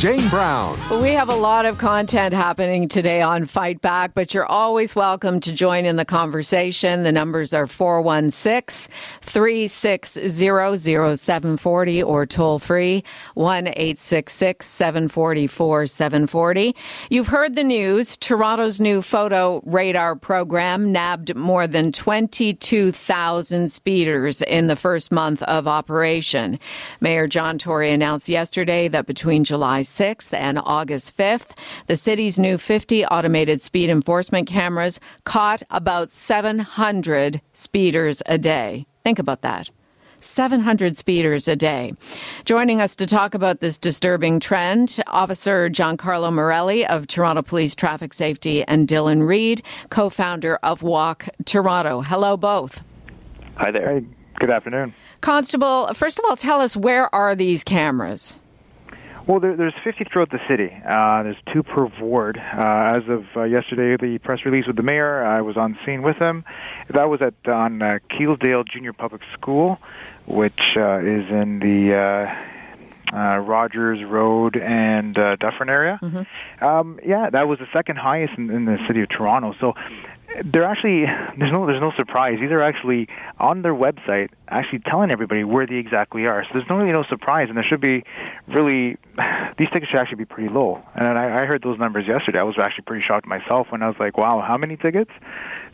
Jane Brown. We have a lot of content happening today on Fight Back, but you're always welcome to join in the conversation. The numbers are 416 360 0740 or toll free 1 866 744 740. You've heard the news. Toronto's new photo radar program nabbed more than 22,000 speeders in the first month of operation. Mayor John Tory announced yesterday that between July 6th and August 5th, the city's new 50 automated speed enforcement cameras caught about 700 speeders a day. Think about that. 700 speeders a day. Joining us to talk about this disturbing trend, Officer Giancarlo Morelli of Toronto Police Traffic Safety and Dylan Reid, co founder of Walk Toronto. Hello, both. Hi there. Good afternoon. Constable, first of all, tell us where are these cameras? Well, there, there's 50 throughout the city. Uh, there's two per ward. Uh, as of uh, yesterday, the press release with the mayor, I was on scene with him. That was at on uh, Keelesdale Junior Public School, which uh, is in the uh, uh, Rogers Road and uh, Dufferin area. Mm-hmm. Um, yeah, that was the second highest in, in the city of Toronto. So they're actually there's no there's no surprise. These are actually on their website, actually telling everybody where they exactly are. So there's no really no surprise, and there should be really these tickets should actually be pretty low. And I, I heard those numbers yesterday. I was actually pretty shocked myself when I was like, wow, how many tickets?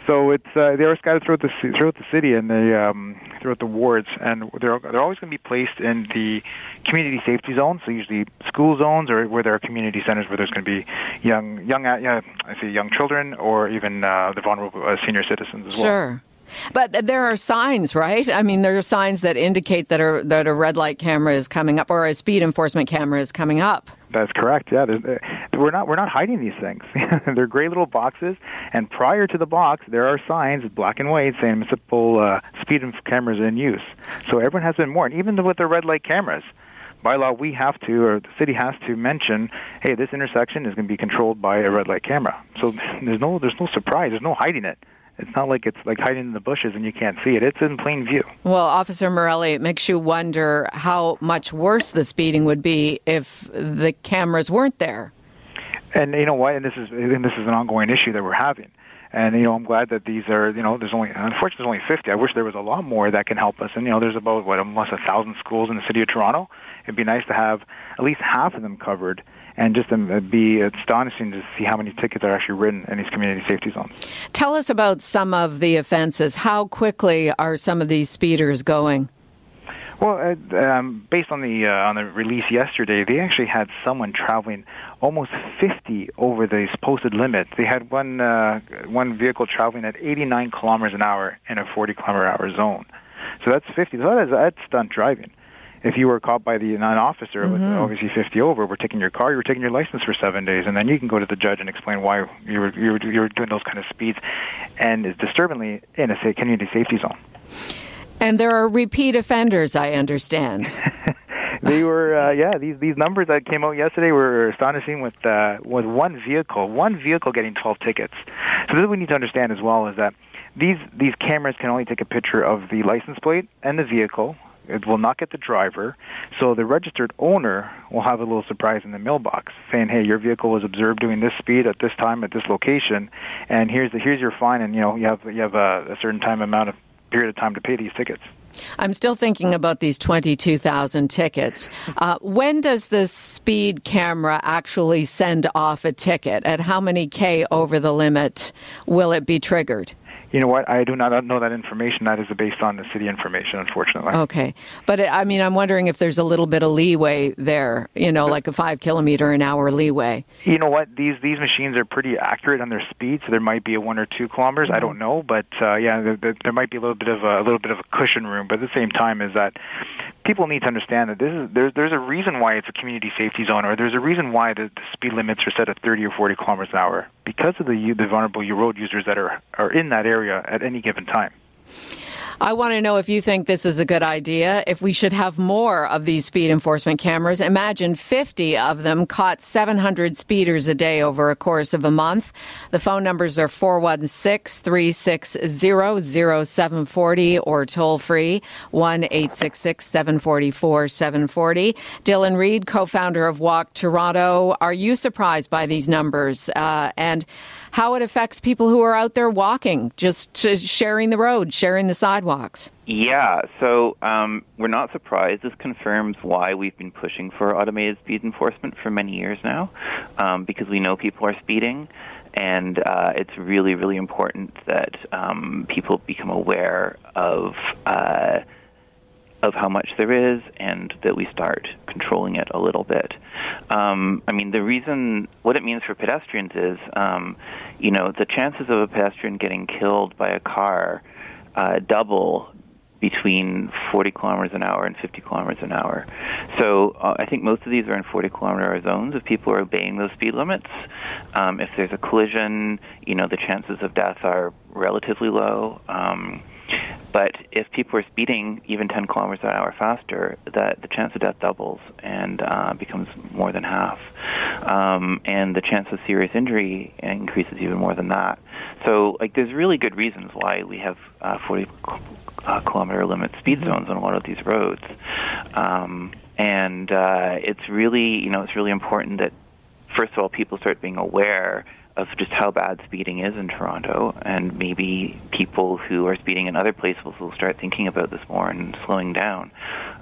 So it's uh, they are scattered throughout the throughout the city and the um, throughout the wards, and they're they're always going to be placed in the community safety zones. So usually school zones or where there are community centers where there's going to be young young uh, I say young children or even uh, the vulnerable uh, senior citizens as well. Sure. But there are signs, right? I mean, there are signs that indicate that a, that a red light camera is coming up or a speed enforcement camera is coming up. That's correct. Yeah, uh, we're not we're not hiding these things. They're gray little boxes, and prior to the box, there are signs, black and white, saying municipal uh, speed cameras in use. So everyone has been warned, even with the red light cameras by law we have to or the city has to mention hey this intersection is going to be controlled by a red light camera so there's no there's no surprise there's no hiding it it's not like it's like hiding in the bushes and you can't see it. It's in plain view. Well, Officer Morelli, it makes you wonder how much worse the speeding would be if the cameras weren't there. And you know what? And this is and this is an ongoing issue that we're having. And you know, I'm glad that these are. You know, there's only unfortunately there's only 50. I wish there was a lot more that can help us. And you know, there's about what almost a thousand schools in the city of Toronto. It'd be nice to have at least half of them covered and just um, be astonishing to see how many tickets are actually written in these community safety zones. Tell us about some of the offenses. How quickly are some of these speeders going? Well, uh, um, based on the uh, on the release yesterday, they actually had someone traveling almost 50 over the posted limit. They had one uh, one vehicle traveling at 89 kilometers an hour in a 40 kilometer hour zone. So that's 50. So that is that's stunt driving if you were caught by the non officer mm-hmm. with obviously 50 over, we're taking your car, you were taking your license for seven days, and then you can go to the judge and explain why you were you were, you were doing those kind of speeds, and it's disturbingly in a community safety zone. And there are repeat offenders, I understand. they were uh, yeah these these numbers that came out yesterday were astonishing with uh, with one vehicle one vehicle getting 12 tickets so this is what we need to understand as well is that these these cameras can only take a picture of the license plate and the vehicle it will not get the driver. So the registered owner will have a little surprise in the mailbox saying, "Hey, your vehicle was observed doing this speed at this time at this location, and here's the here's your fine, and you know you have you have a, a certain time amount of period of time to pay these tickets." I'm still thinking about these 22,000 tickets. Uh, when does the speed camera actually send off a ticket? At how many K over the limit will it be triggered? You know what? I do not know that information. That is based on the city information, unfortunately. Okay, but I mean, I'm wondering if there's a little bit of leeway there. You know, like a five kilometer an hour leeway. You know what? These these machines are pretty accurate on their speed, so there might be a one or two kilometers. Mm-hmm. I don't know, but uh, yeah, there, there, might be a little bit of a, a little bit of a cushion room. But at the same time, is that people need to understand that this is there's there's a reason why it's a community safety zone, or there's a reason why the, the speed limits are set at 30 or 40 kilometers an hour because of the the vulnerable road users that are are in that area at any given time. I want to know if you think this is a good idea, if we should have more of these speed enforcement cameras. Imagine 50 of them caught 700 speeders a day over a course of a month. The phone numbers are 416 360 0740 or toll free 1 866 744 740. Dylan Reid, co founder of Walk Toronto. Are you surprised by these numbers? Uh, and how it affects people who are out there walking, just sharing the road, sharing the sidewalks. Yeah, so um, we're not surprised. This confirms why we've been pushing for automated speed enforcement for many years now, um, because we know people are speeding, and uh, it's really, really important that um, people become aware of. Uh, of how much there is and that we start controlling it a little bit. Um, I mean, the reason, what it means for pedestrians is, um, you know, the chances of a pedestrian getting killed by a car uh, double between 40 kilometers an hour and 50 kilometers an hour. So uh, I think most of these are in 40 kilometer hour zones if people are obeying those speed limits. Um, if there's a collision, you know, the chances of death are relatively low. Um, but if people are speeding even 10 kilometers an hour faster, that the chance of death doubles and uh, becomes more than half, um, and the chance of serious injury increases even more than that. So, like, there's really good reasons why we have uh, 40 uh, kilometer limit speed mm-hmm. zones on a lot of these roads, um, and uh, it's really, you know, it's really important that first of all people start being aware of just how bad speeding is in Toronto, and maybe people who are speeding in other places will start thinking about this more and slowing down.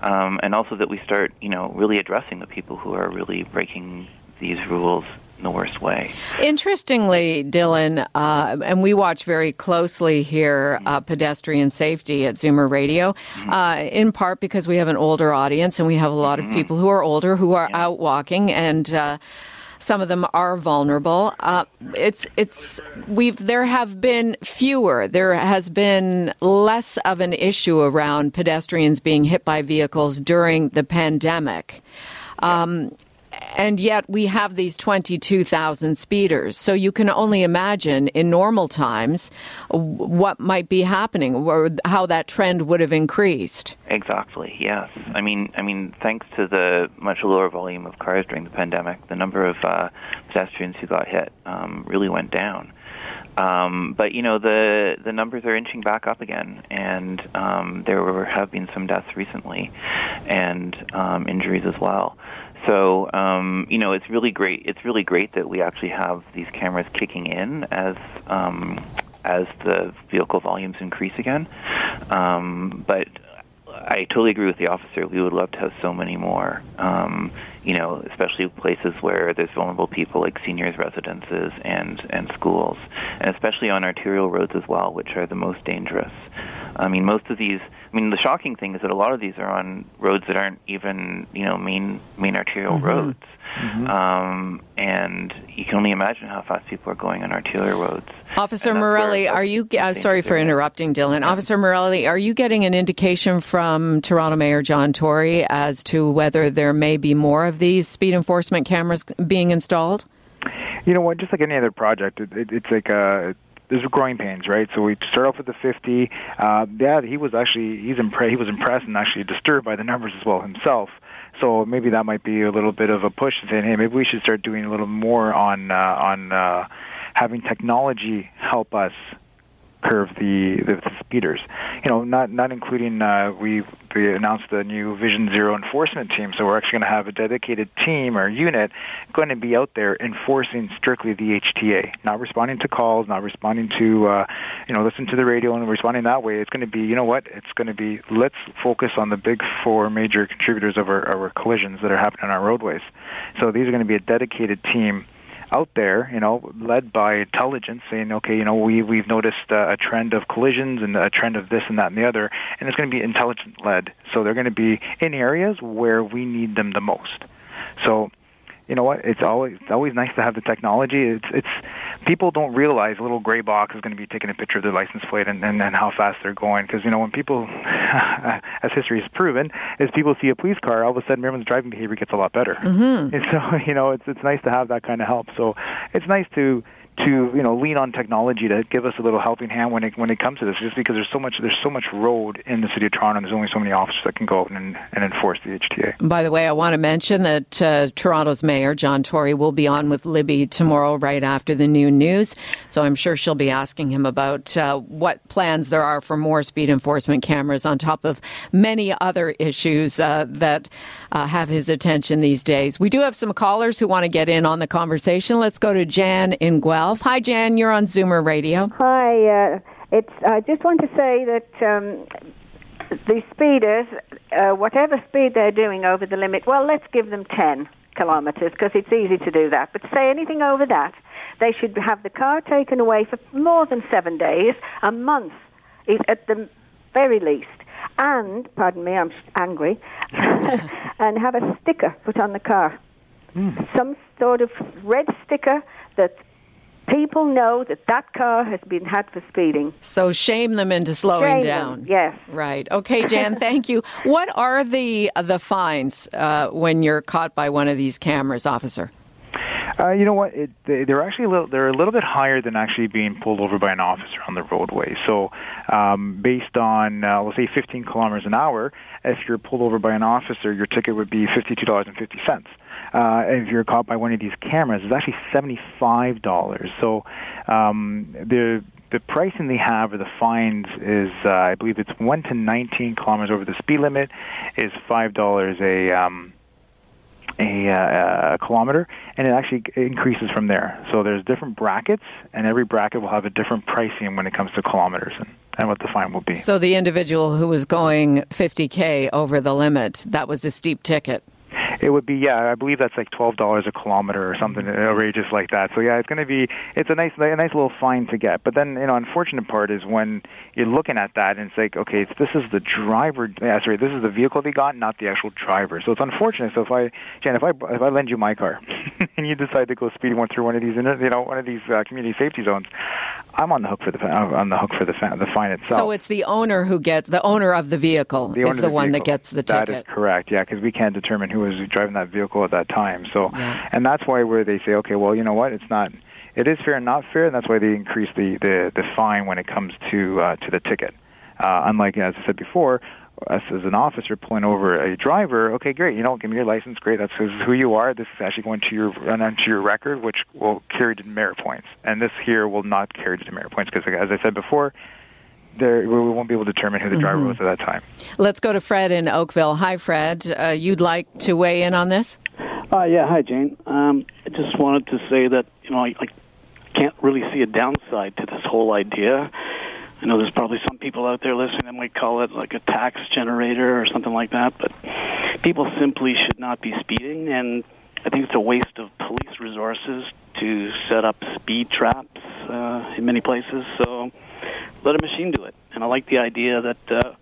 Um, and also that we start, you know, really addressing the people who are really breaking these rules in the worst way. Interestingly, Dylan, uh, and we watch very closely here uh, pedestrian safety at Zoomer Radio, mm-hmm. uh, in part because we have an older audience and we have a lot of mm-hmm. people who are older who are yeah. out walking and uh, some of them are vulnerable. Uh, it's it's we've there have been fewer. There has been less of an issue around pedestrians being hit by vehicles during the pandemic. Um, and yet we have these 22,000 speeders. So you can only imagine in normal times what might be happening or how that trend would have increased. Exactly. Yes. I mean, I mean, thanks to the much lower volume of cars during the pandemic, the number of uh, pedestrians who got hit um, really went down. Um, but you know the the numbers are inching back up again, and um, there were, have been some deaths recently, and um, injuries as well. So um, you know, it's really great. It's really great that we actually have these cameras kicking in as um, as the vehicle volumes increase again. Um, but I totally agree with the officer. We would love to have so many more. Um, you know, especially places where there's vulnerable people like seniors' residences and and schools, and especially on arterial roads as well, which are the most dangerous. I mean, most of these I mean, the shocking thing is that a lot of these are on roads that aren't even, you know, main main arterial mm-hmm. roads. Mm-hmm. Um, and you can only imagine how fast people are going on arterial roads. Officer Morelli, are you? Uh, sorry for interrupting, Dylan. Yeah. Officer Morelli, are you getting an indication from Toronto Mayor John Tory as to whether there may be more of these speed enforcement cameras being installed? You know what? Just like any other project, it, it, it's like a there's growing pains, right? So we start off with the 50. Uh, yeah, he was actually he's impressed. He was impressed and actually disturbed by the numbers as well himself. So maybe that might be a little bit of a push to say, hey, maybe we should start doing a little more on uh, on uh, having technology help us curve the, the, speeders. You know, not not including uh, we we announced the new Vision Zero enforcement team. So we're actually going to have a dedicated team or unit going to be out there enforcing strictly the HTA, not responding to calls, not responding to uh, you know listen to the radio and responding that way. It's going to be you know what? It's going to be let's focus on the big four major contributors of our, our collisions that are happening on our roadways. So these are going to be a dedicated team out there, you know, led by intelligence, saying, okay, you know, we we've noticed uh, a trend of collisions and a trend of this and that and the other, and it's going to be intelligent led. So they're going to be in areas where we need them the most. So you know what? It's always it's always nice to have the technology. It's it's people don't realize a little gray box is going to be taking a picture of their license plate and and, and how fast they're going. Because you know when people, as history has proven, as people see a police car, all of a sudden everyone's driving behavior gets a lot better. Mm-hmm. And so you know it's it's nice to have that kind of help. So it's nice to to you know lean on technology to give us a little helping hand when it when it comes to this. Just because there's so much there's so much road in the city of Toronto, and there's only so many officers that can go out and, and enforce the HTA. By the way, I want to mention that uh, Toronto's mayor John Tory will be on with Libby tomorrow, right after the new news. So I'm sure she'll be asking him about uh, what plans there are for more speed enforcement cameras, on top of many other issues uh, that uh, have his attention these days. We do have some callers who want to get in on the conversation. Let's go to Jan in Guelph. Hi, Jan. You're on Zoomer Radio. Hi. Uh, it's. I just want to say that um, the speeders, uh, whatever speed they're doing over the limit, well, let's give them ten kilometres because it's easy to do that. But say anything over that, they should have the car taken away for more than seven days, a month, at the very least. And, pardon me, I'm angry, and have a sticker put on the car. Mm. Some sort of red sticker that people know that that car has been had for speeding. So shame them into slowing Shame them, down. yes. Right. Okay, Jan. thank you. What are the uh, the fines uh, when you're caught by one of these cameras, officer? Uh, you know what? It, they, they're actually a little, they're a little bit higher than actually being pulled over by an officer on the roadway. So, um, based on uh, let's say 15 kilometers an hour, if you're pulled over by an officer, your ticket would be fifty-two dollars and fifty cents. Uh, if you're caught by one of these cameras, it's actually seventy-five dollars. So, um, the the pricing they have or the fines is, uh, I believe it's one to 19 kilometers over the speed limit, is five dollars a. Um, a, uh, a kilometer, and it actually increases from there. So there's different brackets, and every bracket will have a different pricing when it comes to kilometers and, and what the fine will be. So the individual who was going 50k over the limit, that was a steep ticket. It would be yeah, I believe that's like twelve dollars a kilometer or something outrageous like that. So yeah, it's going to be it's a nice a nice little fine to get. But then you know, unfortunate part is when you're looking at that and it's like okay, this is the driver. Yeah, sorry, this is the vehicle they got, not the actual driver. So it's unfortunate. So if I Jan, if I if I lend you my car and you decide to go speeding one through one of these you know one of these uh, community safety zones, I'm on the hook for the on the hook for the the fine itself. So it's the owner who gets the owner of the vehicle the is the, the one vehicle. that gets the That ticket. That is correct. Yeah, because we can't determine who was driving that vehicle at that time. So, Yeah. and that's why where they say, okay, well, you know what, it's not. It is fair and not fair, and that's why they increase the the, the fine when it comes to uh, to the ticket. Uh, unlike as I said before, us as an officer pulling over a driver, okay, great, you know, give me your license, great, that's this is who you are. This is actually going to your run onto your record, which will carry to demerit points, and this here will not carry to demerit points because, as I said before, there we won't be able to determine who the driver was at that time. Let's go to Fred in Oakville. Hi, Fred. Uh, you'd like to weigh in on this? Uh, yeah, hi, Jane. Um, I just wanted to say that, you know, I, I can't really see a downside to this whole idea. I know there's probably some people out there listening that might call it like a tax generator or something like that, but people simply should not be speeding, and I think it's a waste of police resources to set up speed traps uh, in many places. So let a machine do it. And I like the idea that uh,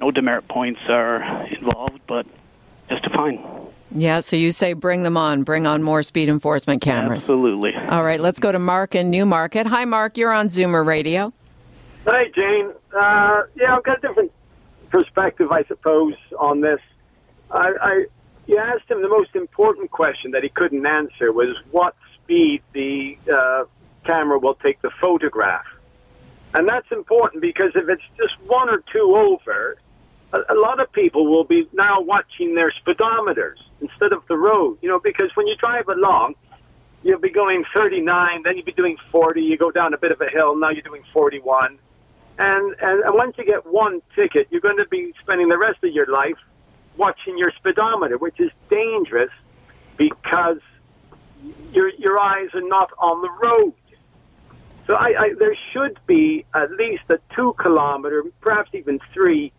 no demerit points are involved, but just a fine. Yeah, so you say bring them on, bring on more speed enforcement cameras. Absolutely. All right, let's go to Mark in Newmarket. Hi, Mark. You're on Zoomer Radio. Hi, Jane. Uh, yeah, I've got a different perspective, I suppose, on this. I, I you asked him the most important question that he couldn't answer was what speed the uh, camera will take the photograph, and that's important because if it's just one or two over, a, a lot of people will be now watching their speedometers instead of the road. You know, because when you drive along, you'll be going 39, then you'll be doing 40. You go down a bit of a hill, now you're doing 41. And, and, and once you get one ticket, you're going to be spending the rest of your life watching your speedometer, which is dangerous because your, your eyes are not on the road. So I, I, there should be at least a two kilometer, perhaps even three,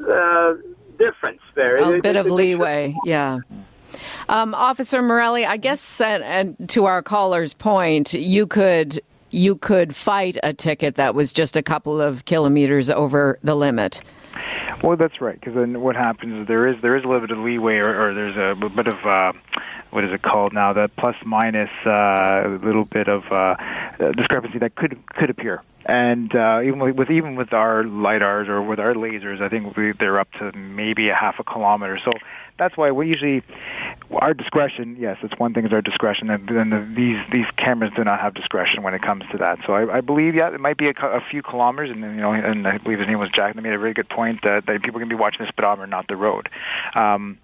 uh, difference there. A It- bit it- of it- leeway, yeah. Um, Officer Morelli, I guess, and, and to our caller's point, you could you could fight a ticket that was just a couple of kilometers over the limit. Well, that's right. Because then what happens is there is there is a little bit of leeway, or, or there's a bit of uh, what is it called now? That plus minus uh, little bit of uh, discrepancy that could could appear. And uh, even with, with even with our lidars or with our lasers, I think we, they're up to maybe a half a kilometer. So that's why we usually our discretion. Yes, it's one thing is our discretion, and then the, these these cameras do not have discretion when it comes to that. So I, I believe yeah, it might be a, a few kilometers, and you know, and I believe his name was Jack. They made a very good point that, that people can be watching the speedometer, not the road. Um,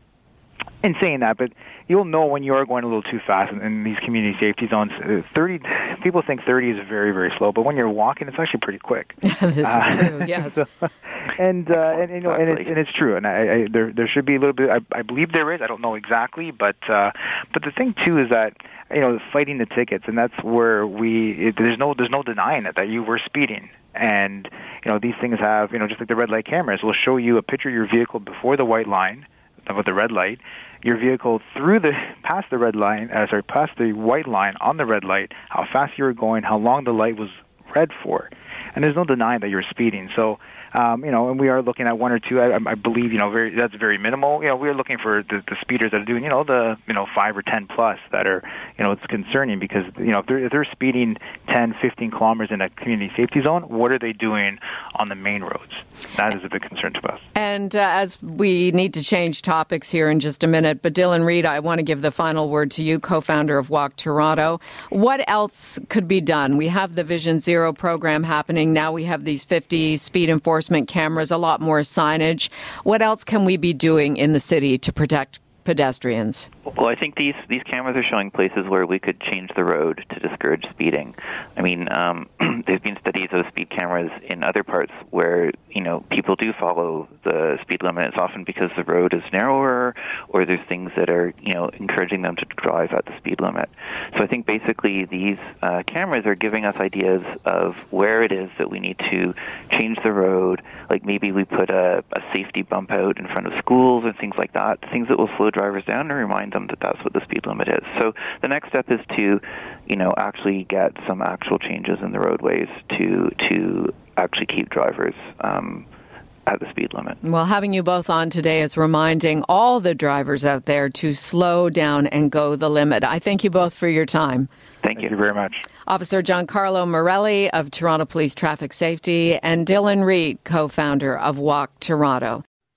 in saying that, but you'll know when you are going a little too fast in, in these community safety zones. Uh, Thirty people think thirty is very very slow, but when you're walking, it's actually pretty quick. this uh, is true. Yes. so, and uh, and you know, and it's, and it's true, and I, I there there should be a little bit. I, I believe there is. I don't know exactly, but uh, but the thing too is that you know fighting the tickets, and that's where we it, there's no there's no denying it that you were speeding and you know these things have you know just like the red light cameras will show you a picture of your vehicle before the white line with the red light your vehicle through the past the red line, uh, sorry, past the white line on the red light, how fast you were going, how long the light was red for, and there's no denying that you're speeding. So um, you know, and we are looking at one or two. I, I believe, you know, very that's very minimal. You know, we're looking for the, the speeders that are doing, you know, the you know five or ten plus that are, you know, it's concerning because you know if they're if they're speeding 10, 15 kilometers in a community safety zone, what are they doing on the main roads? That is a big concern to us. And uh, as we need to change topics here in just a minute, but Dylan Reid, I want to give the final word to you, co-founder of Walk Toronto. What else could be done? We have the Vision Zero program happening now. We have these 50 speed enforcement enforcement cameras, a lot more signage. What else can we be doing in the city to protect pedestrians? Well, I think these these cameras are showing places where we could change the road to discourage speeding. I mean, um, there's been studies of speed cameras in other parts where you know people do follow the speed limit. It's often because the road is narrower, or there's things that are you know encouraging them to drive at the speed limit. So I think basically these uh, cameras are giving us ideas of where it is that we need to change the road. Like maybe we put a, a safety bump out in front of schools and things like that. Things that will slow drivers down and remind them that that's what the speed limit is. So the next step is to, you know, actually get some actual changes in the roadways to to actually keep drivers. Um, at the speed limit. Well, having you both on today is reminding all the drivers out there to slow down and go the limit. I thank you both for your time. Thank you, thank you very much. Officer Giancarlo Morelli of Toronto Police Traffic Safety and Dylan Reid, co founder of Walk Toronto.